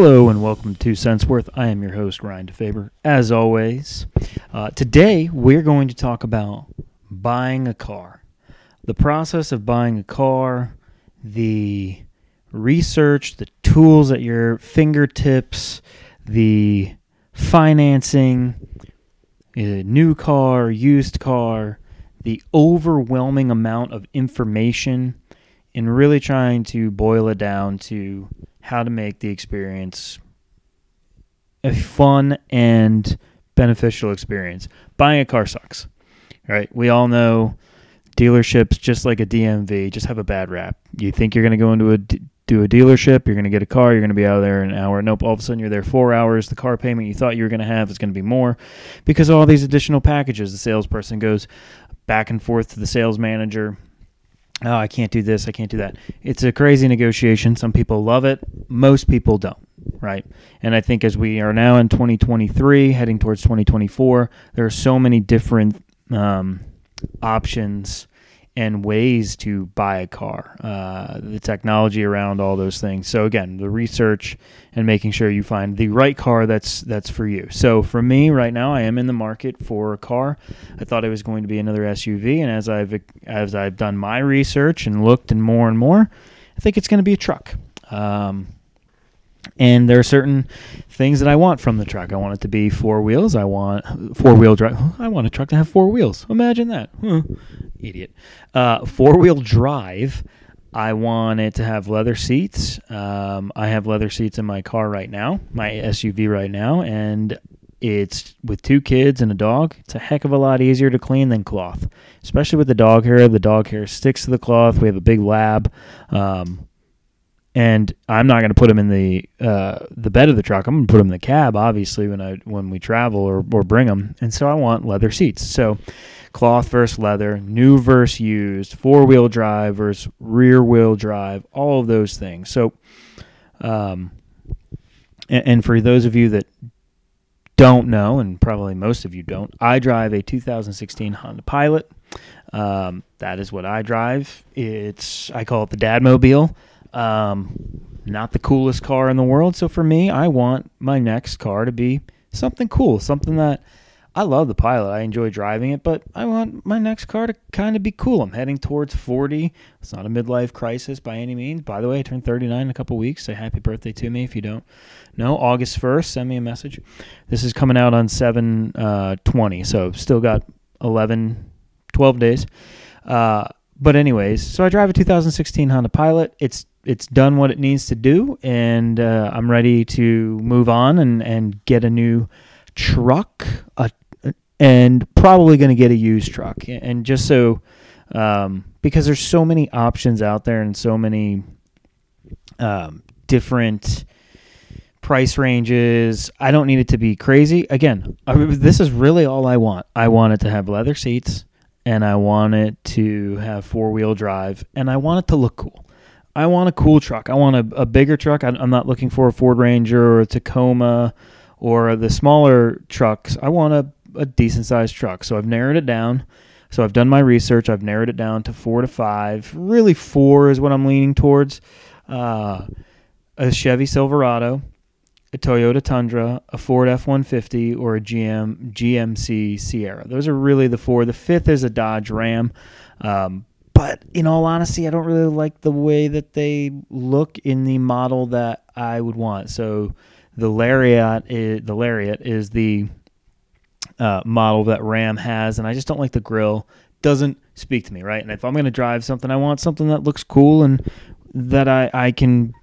Hello and welcome to Two Cents Worth. I am your host, Ryan DeFaber. As always, uh, today we're going to talk about buying a car. The process of buying a car, the research, the tools at your fingertips, the financing, new car, used car, the overwhelming amount of information, and really trying to boil it down to how to make the experience a fun and beneficial experience. Buying a car sucks, right? We all know dealerships, just like a DMV, just have a bad rap. You think you're going to go into a do a dealership, you're going to get a car, you're going to be out of there in an hour. Nope, all of a sudden you're there four hours. The car payment you thought you were going to have is going to be more because of all these additional packages. The salesperson goes back and forth to the sales manager. Oh, I can't do this, I can't do that. It's a crazy negotiation. Some people love it, most people don't, right? And I think as we are now in 2023, heading towards 2024, there are so many different um, options and ways to buy a car, uh, the technology around all those things. So again, the research and making sure you find the right car that's that's for you. So for me right now, I am in the market for a car. I thought it was going to be another SUV, and as I've as I've done my research and looked and more and more, I think it's going to be a truck. Um, and there are certain things that I want from the truck. I want it to be four wheels. I want four wheel drive. I want a truck to have four wheels. Imagine that. Huh. Idiot. Uh, four wheel drive. I want it to have leather seats. Um, I have leather seats in my car right now, my SUV right now, and it's with two kids and a dog. It's a heck of a lot easier to clean than cloth, especially with the dog hair. The dog hair sticks to the cloth. We have a big lab. Um, and I'm not going to put them in the uh, the bed of the truck. I'm going to put them in the cab, obviously, when I when we travel or, or bring them. And so I want leather seats. So cloth versus leather, new versus used, four wheel drive versus rear wheel drive, all of those things. So, um, and, and for those of you that don't know, and probably most of you don't, I drive a 2016 Honda Pilot. Um, that is what I drive. It's I call it the Dad Mobile. Um, not the coolest car in the world. So for me, I want my next car to be something cool, something that I love the pilot. I enjoy driving it, but I want my next car to kind of be cool. I'm heading towards 40. It's not a midlife crisis by any means. By the way, I turned 39 in a couple weeks. Say happy birthday to me if you don't know. August 1st, send me a message. This is coming out on 7 uh, 20, so still got 11, 12 days. Uh, but anyways, so I drive a 2016 Honda Pilot. It's it's done what it needs to do, and uh, I'm ready to move on and, and get a new truck, a, and probably going to get a used truck. And just so, um, because there's so many options out there and so many um, different price ranges, I don't need it to be crazy. Again, I, this is really all I want. I want it to have leather seats, and I want it to have four wheel drive, and I want it to look cool. I want a cool truck. I want a, a bigger truck. I, I'm not looking for a Ford Ranger or a Tacoma or the smaller trucks. I want a, a decent sized truck. So I've narrowed it down. So I've done my research. I've narrowed it down to four to five. Really, four is what I'm leaning towards. Uh, a Chevy Silverado, a Toyota Tundra, a Ford F-150, or a GM GMC Sierra. Those are really the four. The fifth is a Dodge Ram. Um, but in all honesty, I don't really like the way that they look in the model that I would want. So the Lariat is, the Lariat is the uh, model that Ram has, and I just don't like the grill. Doesn't speak to me, right? And if I'm going to drive something, I want something that looks cool and that I, I can,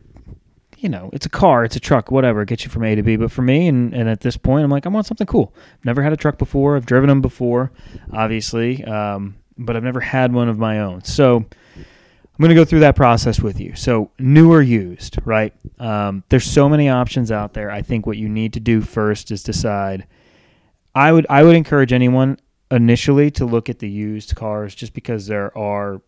you know, it's a car, it's a truck, whatever, get you from A to B. But for me, and, and at this point, I'm like, I want something cool. Never had a truck before. I've driven them before, obviously. Um, but I've never had one of my own. So I'm going to go through that process with you. So new or used, right? Um, there's so many options out there. I think what you need to do first is decide. I would I would encourage anyone initially to look at the used cars just because there are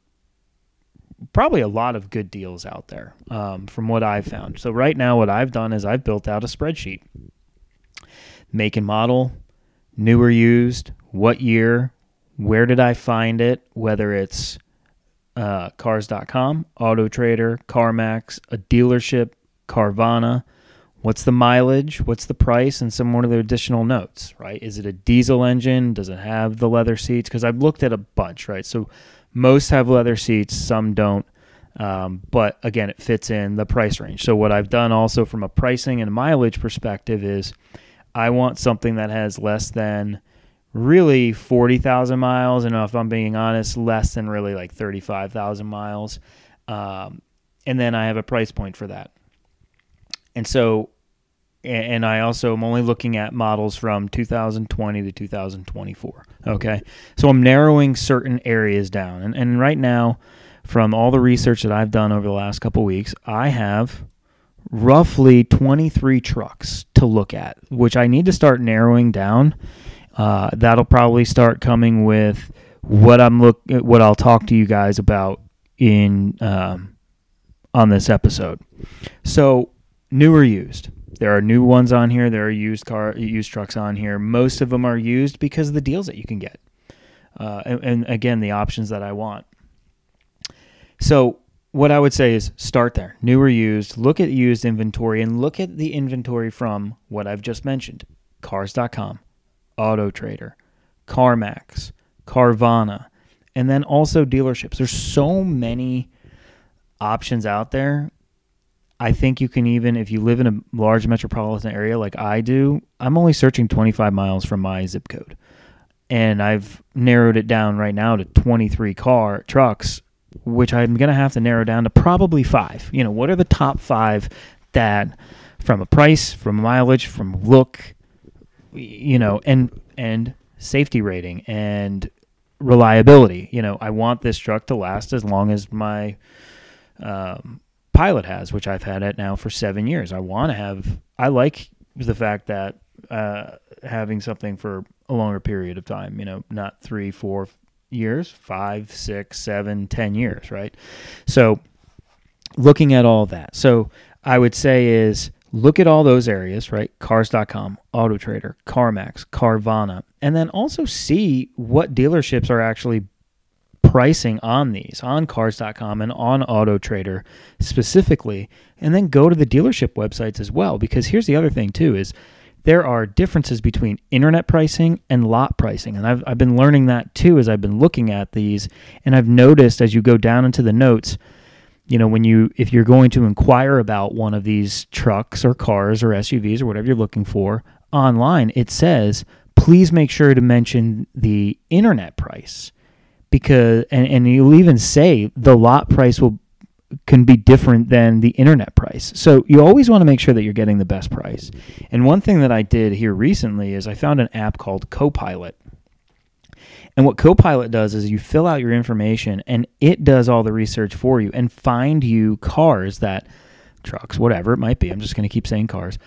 probably a lot of good deals out there um, from what I've found. So right now, what I've done is I've built out a spreadsheet, make and model, new or used, what year, where did I find it? Whether it's uh, cars.com, Auto Trader, CarMax, a dealership, Carvana, what's the mileage, what's the price, and some more of the additional notes, right? Is it a diesel engine? Does it have the leather seats? Because I've looked at a bunch, right? So most have leather seats, some don't. Um, but again, it fits in the price range. So what I've done also from a pricing and mileage perspective is I want something that has less than really 40,000 miles. And if I'm being honest, less than really like 35,000 miles. Um, and then I have a price point for that. And so, and I also am only looking at models from 2020 to 2024. Okay. So I'm narrowing certain areas down. And, and right now, from all the research that I've done over the last couple weeks, I have roughly 23 trucks to look at, which I need to start narrowing down. Uh, that'll probably start coming with what I'm look what I'll talk to you guys about in um, on this episode. So new or used. There are new ones on here. There are used car used trucks on here. Most of them are used because of the deals that you can get, uh, and, and again the options that I want. So what I would say is start there, new or used. Look at used inventory and look at the inventory from what I've just mentioned: Cars.com, Auto Trader, CarMax, Carvana, and then also dealerships. There's so many options out there. I think you can even, if you live in a large metropolitan area like I do, I'm only searching 25 miles from my zip code. And I've narrowed it down right now to 23 car trucks which I'm going to have to narrow down to probably five. You know, what are the top five that, from a price, from mileage, from look, you know, and and safety rating and reliability. You know, I want this truck to last as long as my um, pilot has, which I've had it now for seven years. I want to have. I like the fact that uh, having something for a longer period of time. You know, not three, four, years five six seven ten years right so looking at all that so i would say is look at all those areas right cars.com auto trader carmax carvana and then also see what dealerships are actually pricing on these on cars.com and on auto trader specifically and then go to the dealership websites as well because here's the other thing too is there are differences between internet pricing and lot pricing. And I've, I've been learning that too as I've been looking at these. And I've noticed as you go down into the notes, you know, when you, if you're going to inquire about one of these trucks or cars or SUVs or whatever you're looking for online, it says, please make sure to mention the internet price because, and, and you'll even say the lot price will can be different than the internet price. So you always want to make sure that you're getting the best price. And one thing that I did here recently is I found an app called Copilot. And what Copilot does is you fill out your information and it does all the research for you and find you cars that trucks, whatever it might be. I'm just going to keep saying cars,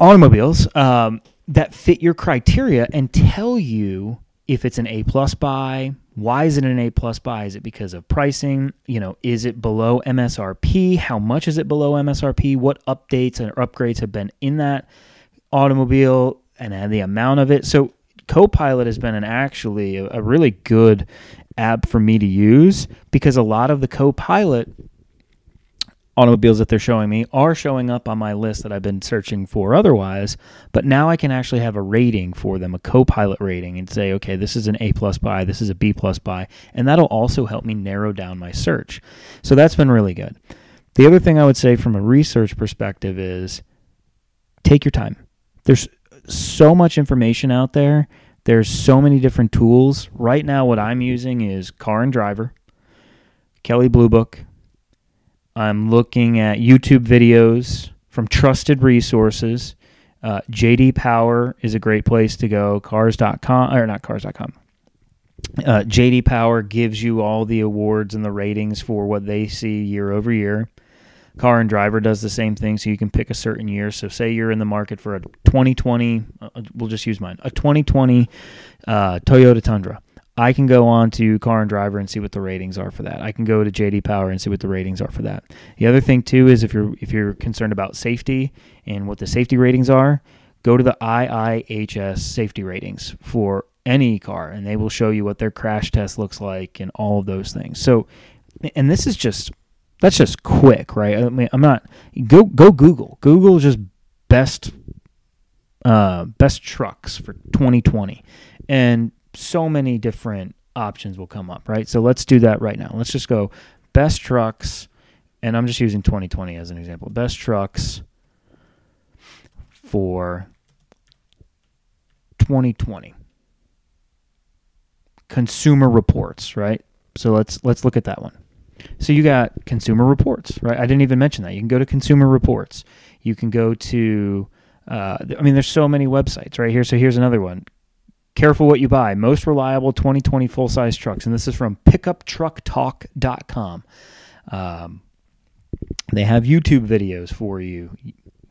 automobiles um, that fit your criteria and tell you if it's an A plus buy, why is it an A plus buy? Is it because of pricing? You know, is it below MSRP? How much is it below MSRP? What updates and upgrades have been in that automobile and the amount of it? So Copilot has been an actually a, a really good app for me to use because a lot of the Copilot automobiles that they're showing me are showing up on my list that I've been searching for otherwise. But now I can actually have a rating for them, a co-pilot rating, and say, okay, this is an A plus buy, this is a B plus buy, and that'll also help me narrow down my search. So that's been really good. The other thing I would say from a research perspective is take your time. There's so much information out there. There's so many different tools. Right now, what I'm using is Car and Driver, Kelley Blue Book, I'm looking at YouTube videos from trusted resources. Uh, JD Power is a great place to go. Cars.com, or not cars.com. Uh, JD Power gives you all the awards and the ratings for what they see year over year. Car and Driver does the same thing, so you can pick a certain year. So, say you're in the market for a 2020, uh, we'll just use mine, a 2020 uh, Toyota Tundra. I can go on to Car and Driver and see what the ratings are for that. I can go to JD Power and see what the ratings are for that. The other thing too is if you're if you're concerned about safety and what the safety ratings are, go to the IIHS safety ratings for any car and they will show you what their crash test looks like and all of those things. So and this is just That's just quick, right? I mean, I'm not go go Google. Google just best uh, best trucks for 2020, and so many different options will come up, right? So let's do that right now. Let's just go best trucks, and I'm just using 2020 as an example. Best trucks for 2020. Consumer reports, right? So let's let's look at that one. So you got consumer reports, right? I didn't even mention that. You can go to consumer reports. You can go to uh, I mean, there's so many websites right here. So here's another one. Careful what you buy. Most reliable 2020 full size trucks. And this is from pickuptrucktalk.com. Um, they have YouTube videos for you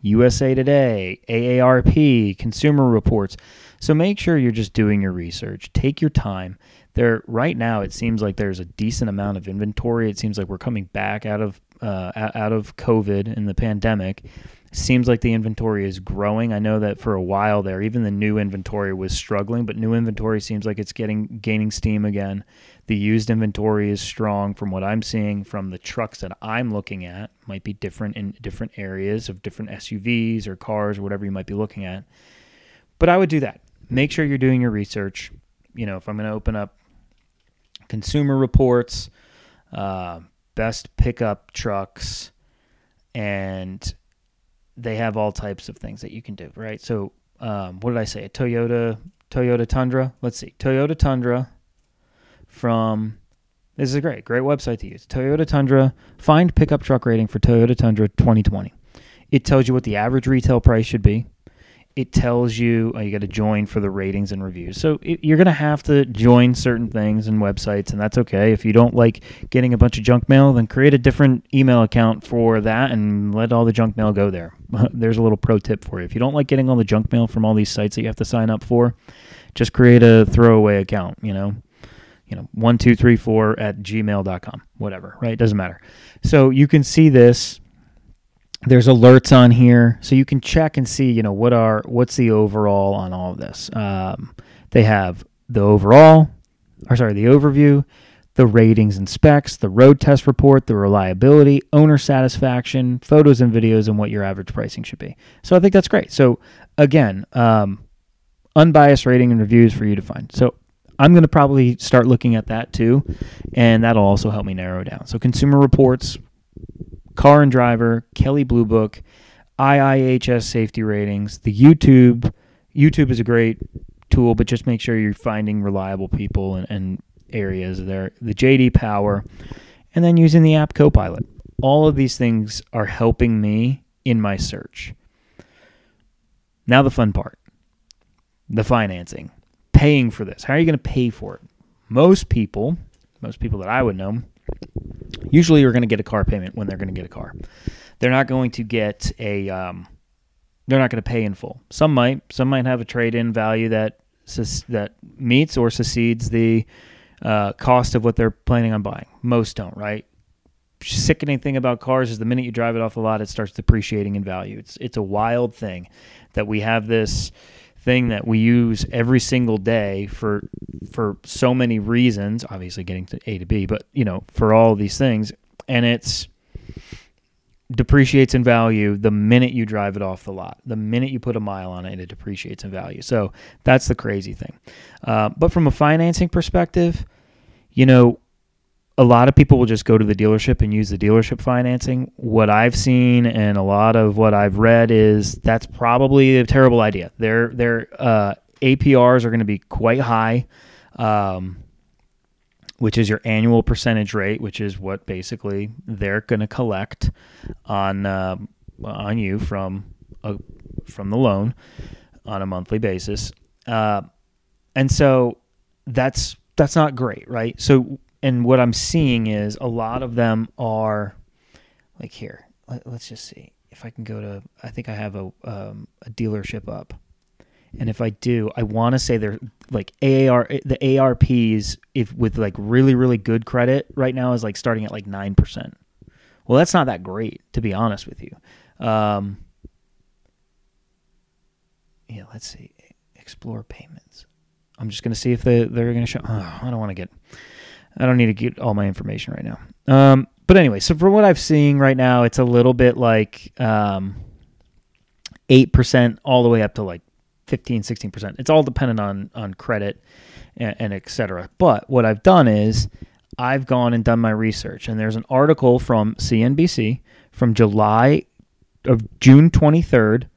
USA Today, AARP, Consumer Reports. So make sure you're just doing your research. Take your time. There, right now, it seems like there's a decent amount of inventory. It seems like we're coming back out of uh, out of COVID and the pandemic, seems like the inventory is growing. I know that for a while there, even the new inventory was struggling, but new inventory seems like it's getting gaining steam again. The used inventory is strong from what I'm seeing from the trucks that I'm looking at. Might be different in different areas of different SUVs or cars or whatever you might be looking at. But I would do that. Make sure you're doing your research. You know, if I'm going to open up consumer reports, uh, best pickup trucks, and they have all types of things that you can do, right? So, um, what did I say? A Toyota Toyota Tundra. Let's see, Toyota Tundra from. This is a great, great website to use. Toyota Tundra. Find pickup truck rating for Toyota Tundra 2020. It tells you what the average retail price should be it tells you oh, you got to join for the ratings and reviews. So it, you're going to have to join certain things and websites, and that's okay. If you don't like getting a bunch of junk mail, then create a different email account for that and let all the junk mail go there. There's a little pro tip for you. If you don't like getting all the junk mail from all these sites that you have to sign up for, just create a throwaway account, you know. You know, one, two, three, four at gmail.com, whatever, right? Doesn't matter. So you can see this there's alerts on here so you can check and see you know what are what's the overall on all of this. Um, they have the overall or sorry the overview the ratings and specs the road test report the reliability owner satisfaction photos and videos and what your average pricing should be. So i think that's great. So again um, unbiased rating and reviews for you to find. So i'm going to probably start looking at that too and that'll also help me narrow down. So consumer reports Car and Driver, Kelley Blue Book, IIHS safety ratings, the YouTube. YouTube is a great tool, but just make sure you're finding reliable people and, and areas there. The JD Power, and then using the app Copilot. All of these things are helping me in my search. Now, the fun part the financing, paying for this. How are you going to pay for it? Most people, most people that I would know, usually you're going to get a car payment when they're going to get a car. They're not going to get a um, they're not going to pay in full. Some might. Some might have a trade-in value that that meets or succeeds the uh, cost of what they're planning on buying. Most don't, right? Sickening thing about cars is the minute you drive it off the lot, it starts depreciating in value. It's it's a wild thing that we have this thing that we use every single day for for so many reasons obviously getting to a to b but you know for all these things. And it's depreciates in value the minute you drive it off the lot the minute you put a mile on it it depreciates in value. So that's the crazy thing. Uh, but from a financing perspective you know a lot of people will just go to the dealership and use the dealership financing. What I've seen and a lot of what I've read is that's probably a terrible idea. Their their uh, APRs are going to be quite high, um, which is your annual percentage rate, which is what basically they're going to collect on uh, on you from a, from the loan on a monthly basis, uh, and so that's that's not great, right? So and what I'm seeing is a lot of them are like here. Let, us just see if I can go to. I think I have a um, a dealership up, and if I do, I want to say they're like AAR the ARPs if with like really really good credit right now is like starting at like nine percent. Well, that's not that great to be honest with you. Um, yeah, let's see. Explore payments. I'm just gonna see if they they're gonna show. Oh, I don't want to get I don't need to get all my information right now. Um, but anyway, so from what I've seen right now, it's a little bit like um, 8% all the way up to like 15, 16%. It's all dependent on, on credit and, and et cetera. But what I've done is I've gone and done my research, and there's an article from CNBC from July of June 23rd,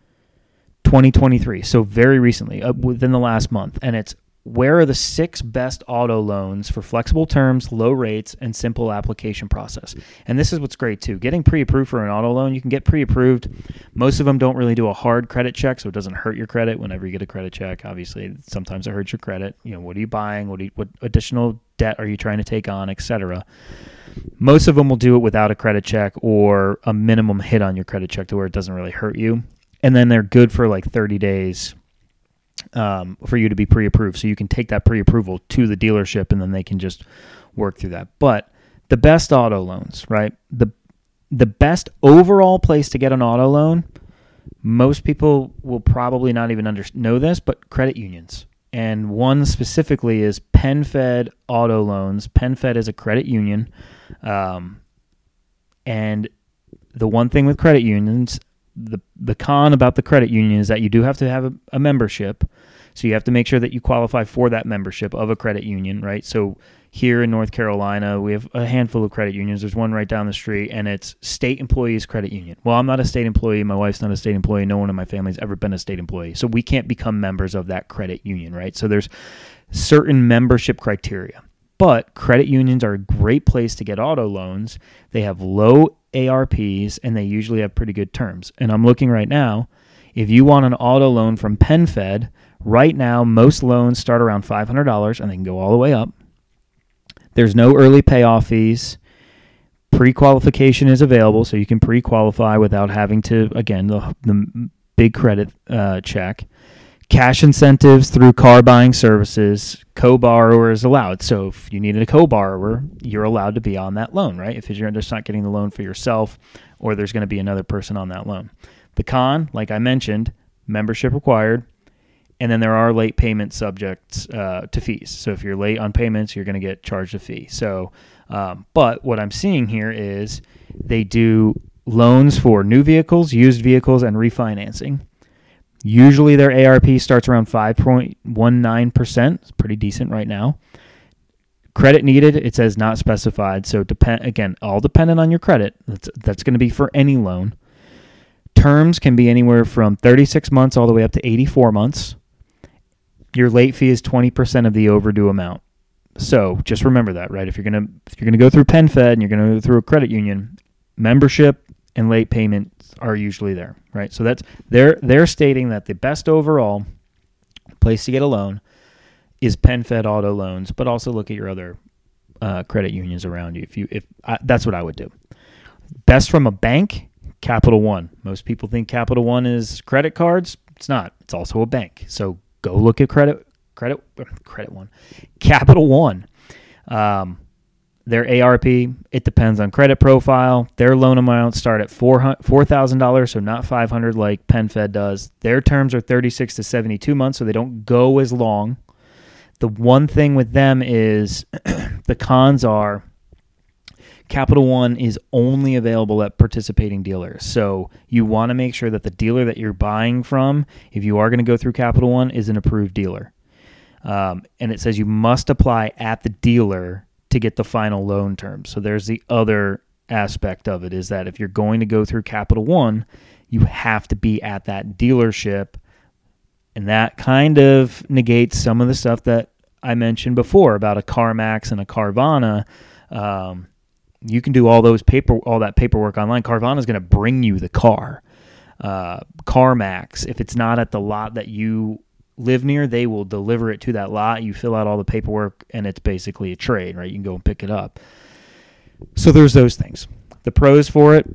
2023. So very recently, uh, within the last month. And it's where are the six best auto loans for flexible terms, low rates, and simple application process? And this is what's great too. Getting pre approved for an auto loan, you can get pre approved. Most of them don't really do a hard credit check, so it doesn't hurt your credit whenever you get a credit check. Obviously, sometimes it hurts your credit. You know, what are you buying? What, you, what additional debt are you trying to take on, etc. Most of them will do it without a credit check or a minimum hit on your credit check to where it doesn't really hurt you. And then they're good for like 30 days um, for you to be pre-approved. So you can take that pre-approval to the dealership, and then they can just work through that. But the best auto loans, right? The the best overall place to get an auto loan. Most people will probably not even under, know this, but credit unions. And one specifically is PenFed Auto Loans. PenFed is a credit union. Um, and the one thing with credit unions, the the con about the credit union is that you do have to have a, a, membership. So you have to make sure that you qualify for that membership of a credit union, right? So here in North Carolina, we have a handful of credit unions. There's one right down the street, and it's State Employees Credit Union. Well, I'm not a state employee. My wife's not a state employee. No one in my family's ever been a state employee. So we can't become members of that credit union, right? So there's certain membership criteria. But credit unions are a great place to get auto loans. They have low ARPs and they usually have pretty good terms. And I'm looking right now. If you want an auto loan from PenFed, right now most loans start around $500 and they can go all the way up. There's no early payoff fees. Pre qualification is available, so you can pre qualify without having to, again, the, the big credit uh, check. Cash incentives through car buying services, co borrower is allowed. So if you needed a co borrower, you're allowed to be on that loan, right? If you're just not getting the loan for yourself or there's going to be another person on that loan. The con, like I mentioned, membership required, and then there are late payment subjects uh, to fees. So if you're late on payments, you're going to get charged a fee. So, um, but what I'm seeing here is they do loans for new vehicles, used vehicles, and refinancing. Usually their ARP starts around 5.19%. It's pretty decent right now. Credit needed, it says not specified. So depend again, all dependent on your credit. That's that's going to be for any loan. Terms can be anywhere from 36 months all the way up to 84 months. Your late fee is 20% of the overdue amount. So just remember that, right? If you're gonna if you're gonna go through PenFed and you're gonna go through a credit union, membership and late payments are usually there, right? So that's they're they're stating that the best overall place to get a loan is PenFed Auto Loans, but also look at your other uh, credit unions around you. If you if I, that's what I would do. Best from a bank, Capital One. Most people think Capital One is credit cards. It's not. It's also a bank. So go look at credit credit credit one, Capital One. Um, their ARP, it depends on credit profile. Their loan amounts start at $4,000, so not 500 like PenFed does. Their terms are 36 to 72 months, so they don't go as long. The one thing with them is the cons are Capital One is only available at participating dealers. So you want to make sure that the dealer that you're buying from, if you are going to go through Capital One, is an approved dealer. Um, and it says you must apply at the dealer to get the final loan terms. So there's the other aspect of it is that if you're going to go through Capital One, you have to be at that dealership. And that kind of negates some of the stuff that I mentioned before about a CarMax and a Carvana. Um, you can do all those paper, all that paperwork online. Carvana is going to bring you the car. Uh, CarMax, if it's not at the lot that you live near, they will deliver it to that lot. You fill out all the paperwork, and it's basically a trade, right? You can go and pick it up. So there's those things. The pros for it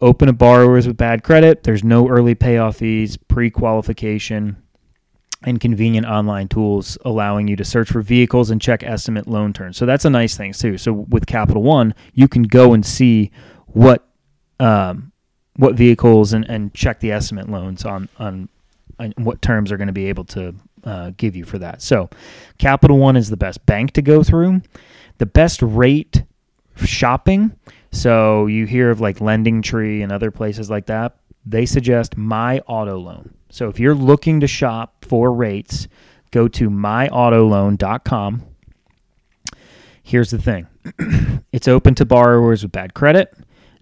open to borrowers with bad credit. There's no early payoff fees, pre qualification, and convenient online tools allowing you to search for vehicles and check estimate loan terms. So that's a nice thing, too. So with Capital One, you can go and see what. Um, what vehicles and, and check the estimate loans on, on what terms are going to be able to uh, give you for that. So, Capital One is the best bank to go through. The best rate shopping. So you hear of like Lending Tree and other places like that. They suggest My Auto Loan. So if you're looking to shop for rates, go to myautoloan.com. Here's the thing it's open to borrowers with bad credit,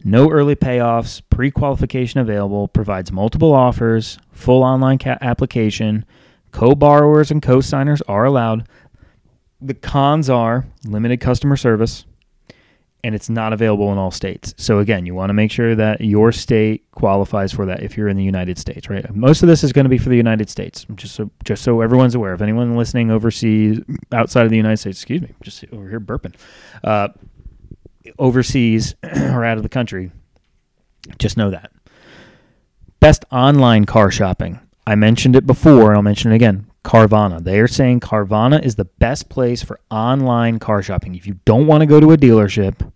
no early payoffs, pre qualification available, provides multiple offers, full online ca- application, co borrowers and co signers are allowed. The cons are limited customer service, and it's not available in all states. So again, you want to make sure that your state qualifies for that if you're in the United States, right? Most of this is going to be for the United States, just so just so everyone's aware. If anyone listening overseas, outside of the United States, excuse me, just over here burping, uh, overseas or out of the country, just know that. Best online car shopping. I mentioned it before, and I'll mention it again. Carvana. They are saying Carvana is the best place for online car shopping. If you don't want to go to a dealership,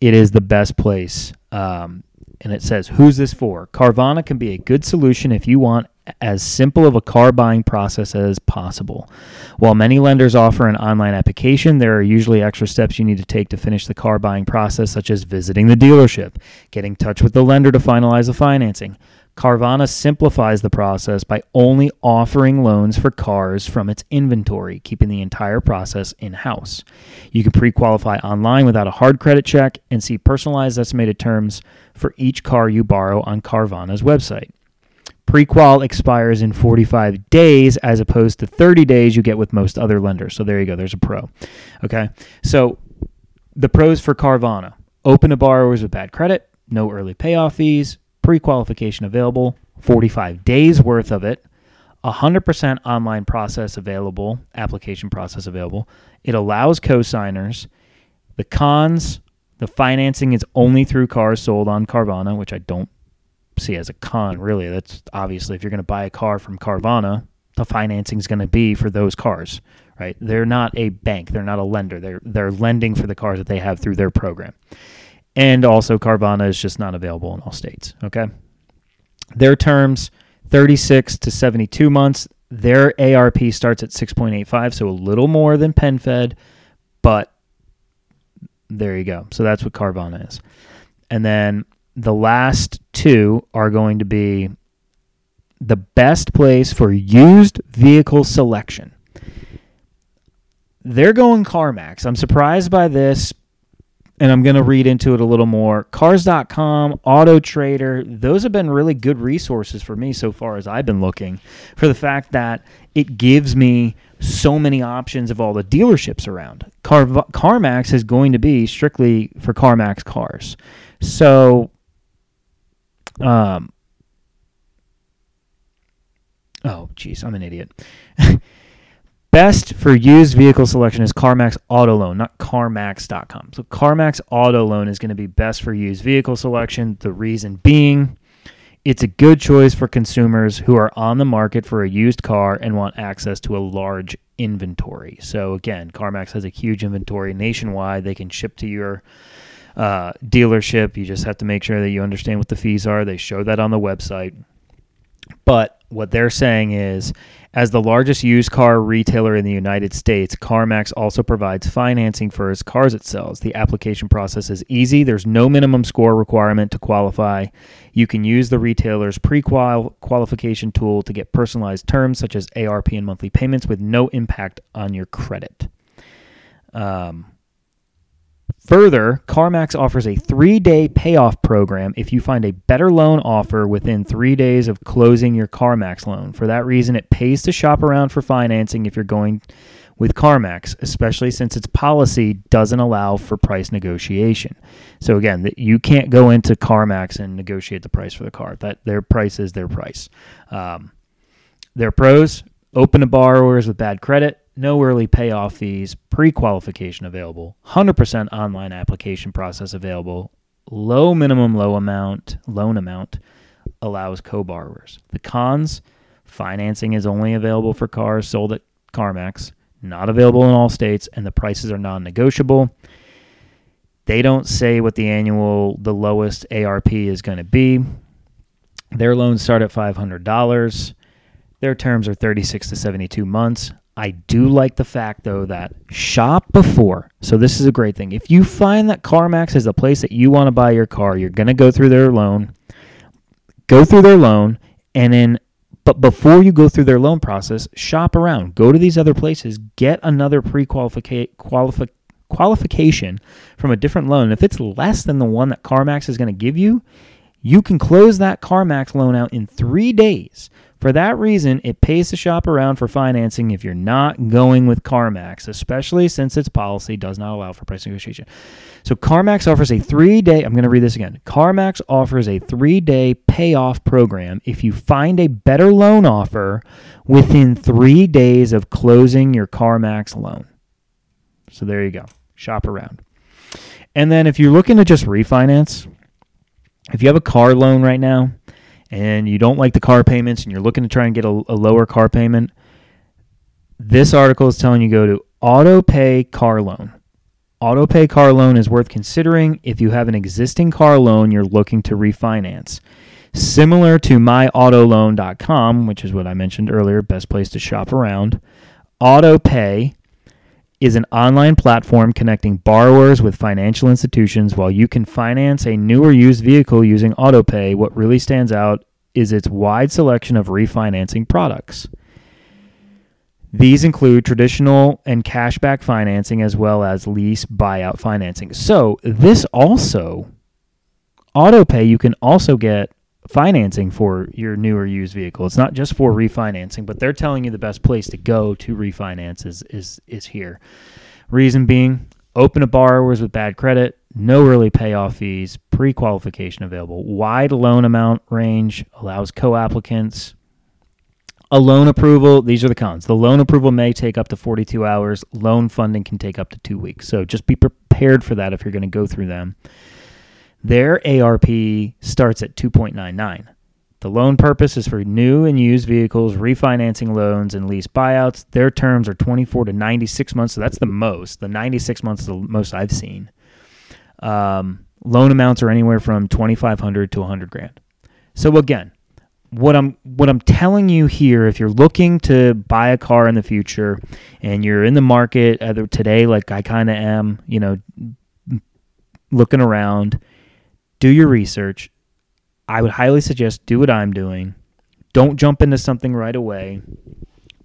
it is the best place. Um, and it says, Who's this for? Carvana can be a good solution if you want as simple of a car buying process as possible. While many lenders offer an online application, there are usually extra steps you need to take to finish the car buying process, such as visiting the dealership, getting in touch with the lender to finalize the financing. Carvana simplifies the process by only offering loans for cars from its inventory, keeping the entire process in house. You can pre qualify online without a hard credit check and see personalized estimated terms for each car you borrow on Carvana's website. Prequal expires in 45 days as opposed to 30 days you get with most other lenders. So there you go. There's a pro. Okay. So the pros for Carvana open to borrowers with bad credit, no early payoff fees, pre qualification available, 45 days worth of it, 100% online process available, application process available. It allows co-signers. The cons, the financing is only through cars sold on Carvana, which I don't see as a con really. That's obviously if you're going to buy a car from Carvana, the financing is going to be for those cars, right? They're not a bank, they're not a lender. They're they're lending for the cars that they have through their program. And also, Carvana is just not available in all states. Okay. Their terms 36 to 72 months. Their ARP starts at 6.85, so a little more than PenFed, but there you go. So that's what Carvana is. And then the last two are going to be the best place for used vehicle selection. They're going CarMax. I'm surprised by this and I'm going to read into it a little more. Cars.com, Auto Trader, those have been really good resources for me so far as I've been looking for the fact that it gives me so many options of all the dealerships around. Car, CarMax is going to be strictly for CarMax cars. So, um, oh, jeez, I'm an idiot. Best for used vehicle selection is CarMax Auto Loan, not CarMax.com. So CarMax Auto Loan is going to be best for used vehicle selection. The reason being, it's a good choice for consumers who are on the market for a used car and want access to a large inventory. So again, CarMax has a huge inventory nationwide. They can ship to your uh, dealership. You just have to make sure that you understand what the fees are. They show that on the website. But what they're saying is, as the largest used car retailer in the United States, CarMax also provides financing for its cars it sells. The application process is easy. There's no minimum score requirement to qualify. You can use the retailer's pre qualification tool to get personalized terms such as ARP and monthly payments with no impact on your credit. Um, Further, CarMax offers a three day payoff program if you find a better loan offer within three days of closing your CarMax loan. For that reason, it pays to shop around for financing if you're going with CarMax, especially since its policy doesn't allow for price negotiation. So again, you can't go into CarMax and negotiate the price for the car. That their price is their price. Um, their pros: open to borrowers with bad credit, no early payoff fees, pre qualification available, 100% online application process available, low minimum low amount loan amount allows co borrowers. The cons financing is only available for cars sold at CarMax, not available in all states, and the prices are non negotiable. They don't say what the annual, the lowest ARP is going to be. Their loans start at $500. Their terms are 36 to 72 months. I do like the fact though that shop before. So this is a great thing. If you find that CarMax is the place that you want to buy your car, you're going to go through their loan. Go through their loan and then but before you go through their loan process, shop around. Go to these other places, get another pre-qualification qualification from a different loan. If it's less than the one that CarMax is going to give you, you can close that CarMax loan out in 3 days for that reason, it pays to shop around for financing if you're not going with CarMax, especially since its policy does not allow for price negotiation. So CarMax offers a three day, I'm going to read this again. CarMax offers a three day payoff program if you find a better loan offer within three days of closing your CarMax loan. So there you go. Shop around. And then if you're looking to just refinance, if you have a car loan right now, and you don't like the car payments and you're looking to try and get a, a lower car payment, this article is telling you go to AutoPay car loan. AutoPay car loan is worth considering if you have an existing car loan you're looking to refinance. Similar to myautoloan.com, which is what I mentioned earlier, best place to shop around. AutoPay is an online platform connecting borrowers with financial institutions while you can finance a new or used vehicle using AutoPay. What really stands out is its wide selection of refinancing products. These include traditional and cashback financing as well as lease buyout financing. So, this also, AutoPay, you can also get financing for your new or used vehicle. It's not just for refinancing, but they're telling you the best place to go to refinance is is, is here. Reason being, open to borrowers with bad credit, no early payoff fees, pre-qualification available, wide loan amount range, allows co-applicants. A loan approval, these are the cons. The loan approval may take up to 42 hours. Loan funding can take up to 2 weeks. So just be prepared for that if you're going to go through them. Their ARP starts at 2.99. The loan purpose is for new and used vehicles, refinancing loans, and lease buyouts. Their terms are 24 to 96 months, so that's the most. The 96 months is the most I've seen. Um, loan amounts are anywhere from 2,500 to 100 grand. So again, what I'm what I'm telling you here, if you're looking to buy a car in the future and you're in the market either today, like I kind of am, you know, looking around do your research. I would highly suggest do what I'm doing. Don't jump into something right away.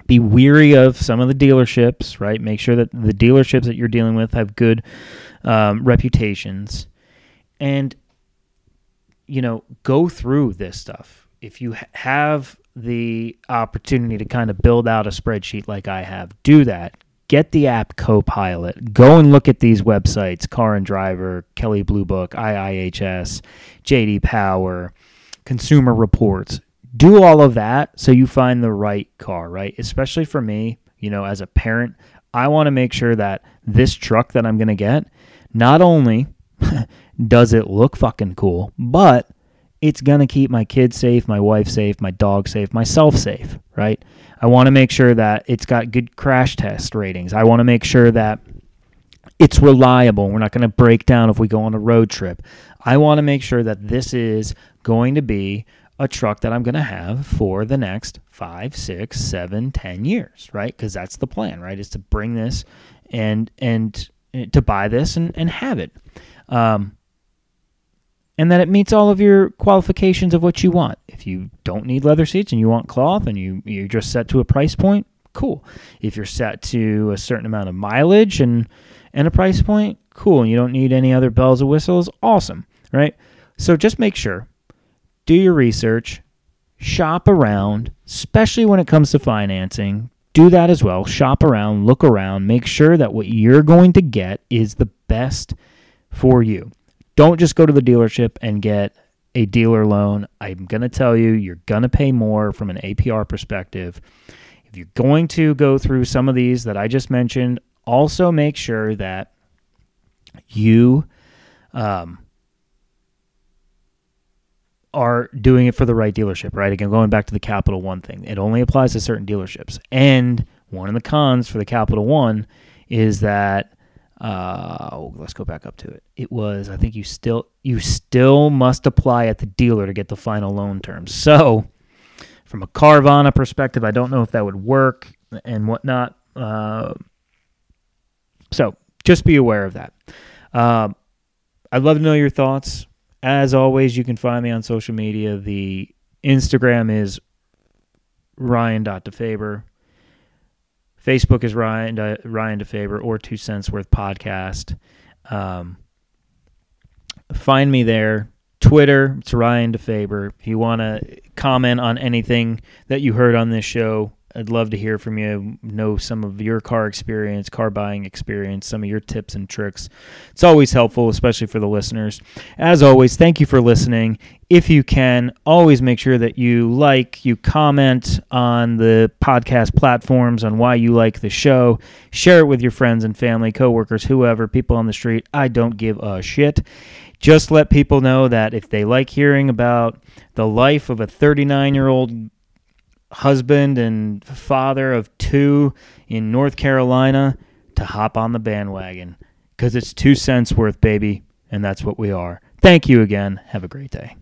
Be weary of some of the dealerships, right? Make sure that the dealerships that you're dealing with have good um, reputations. And, you know, go through this stuff. If you have the opportunity to kind of build out a spreadsheet like I have, do that get the app Copilot. Go and look at these websites Car and Driver, Kelley Blue Book, IIHS, JD Power, Consumer Reports. Do all of that so you find the right car, right? Especially for me, you know, as a parent, I want to make sure that this truck that I'm going to get not only does it look fucking cool, but it's going to keep my kids safe, my wife safe, my dog safe, myself safe, right? I want to make sure that it's got good crash test ratings. I want to make sure that it's reliable. We're not going to break down if we go on a road trip. I want to make sure that this is going to be a truck that I'm going to have for the next five, six, seven, ten years, right? Because that's the plan, right? Is to bring this and and eh, to buy this and, and have it. Um, and that it meets all of your qualifications of what you want. If you don't need leather seats and you want cloth and you you're just set to a price point, cool. If you're set to a certain amount of mileage and and a price point, cool. And you don't need any other bells or whistles, awesome, right? So just make sure, do your research, shop around, especially when it comes to financing. Do that as well. Shop around, look around, make sure that what you're going to get is the best for you. Don't just go to the dealership and get a dealer loan. I'm going to tell you, you're going to pay more from an APR perspective. If you're going to go through some of these that I just mentioned, also make sure that you um, are doing it for the right dealership, right? Again, going back to the Capital One thing, it only applies to certain dealerships. And one of the cons for the Capital One is that uh, oh, let's go back up to it. It was I think you still you still must apply at the dealer to get the final loan terms. So from a Carvana perspective, I don't know if that would work and whatnot, Uh, so just be aware of that. Uh, I'd love to know your thoughts. As always, you can find me on social media. The Instagram is ryan.defaber. Facebook is Ryan uh, Ryan DeFaber or Two Cents Worth Podcast. Um, find me there. Twitter, it's Ryan DeFaber. If you want to comment on anything that you heard on this show, I'd love to hear from you, know some of your car experience, car buying experience, some of your tips and tricks. It's always helpful, especially for the listeners. As always, thank you for listening. If you can, always make sure that you like, you comment on the podcast platforms on why you like the show. Share it with your friends and family, coworkers, whoever, people on the street. I don't give a shit. Just let people know that if they like hearing about the life of a 39 year old husband and father of two in North Carolina to hop on the bandwagon because it's two cents worth, baby, and that's what we are. Thank you again. Have a great day.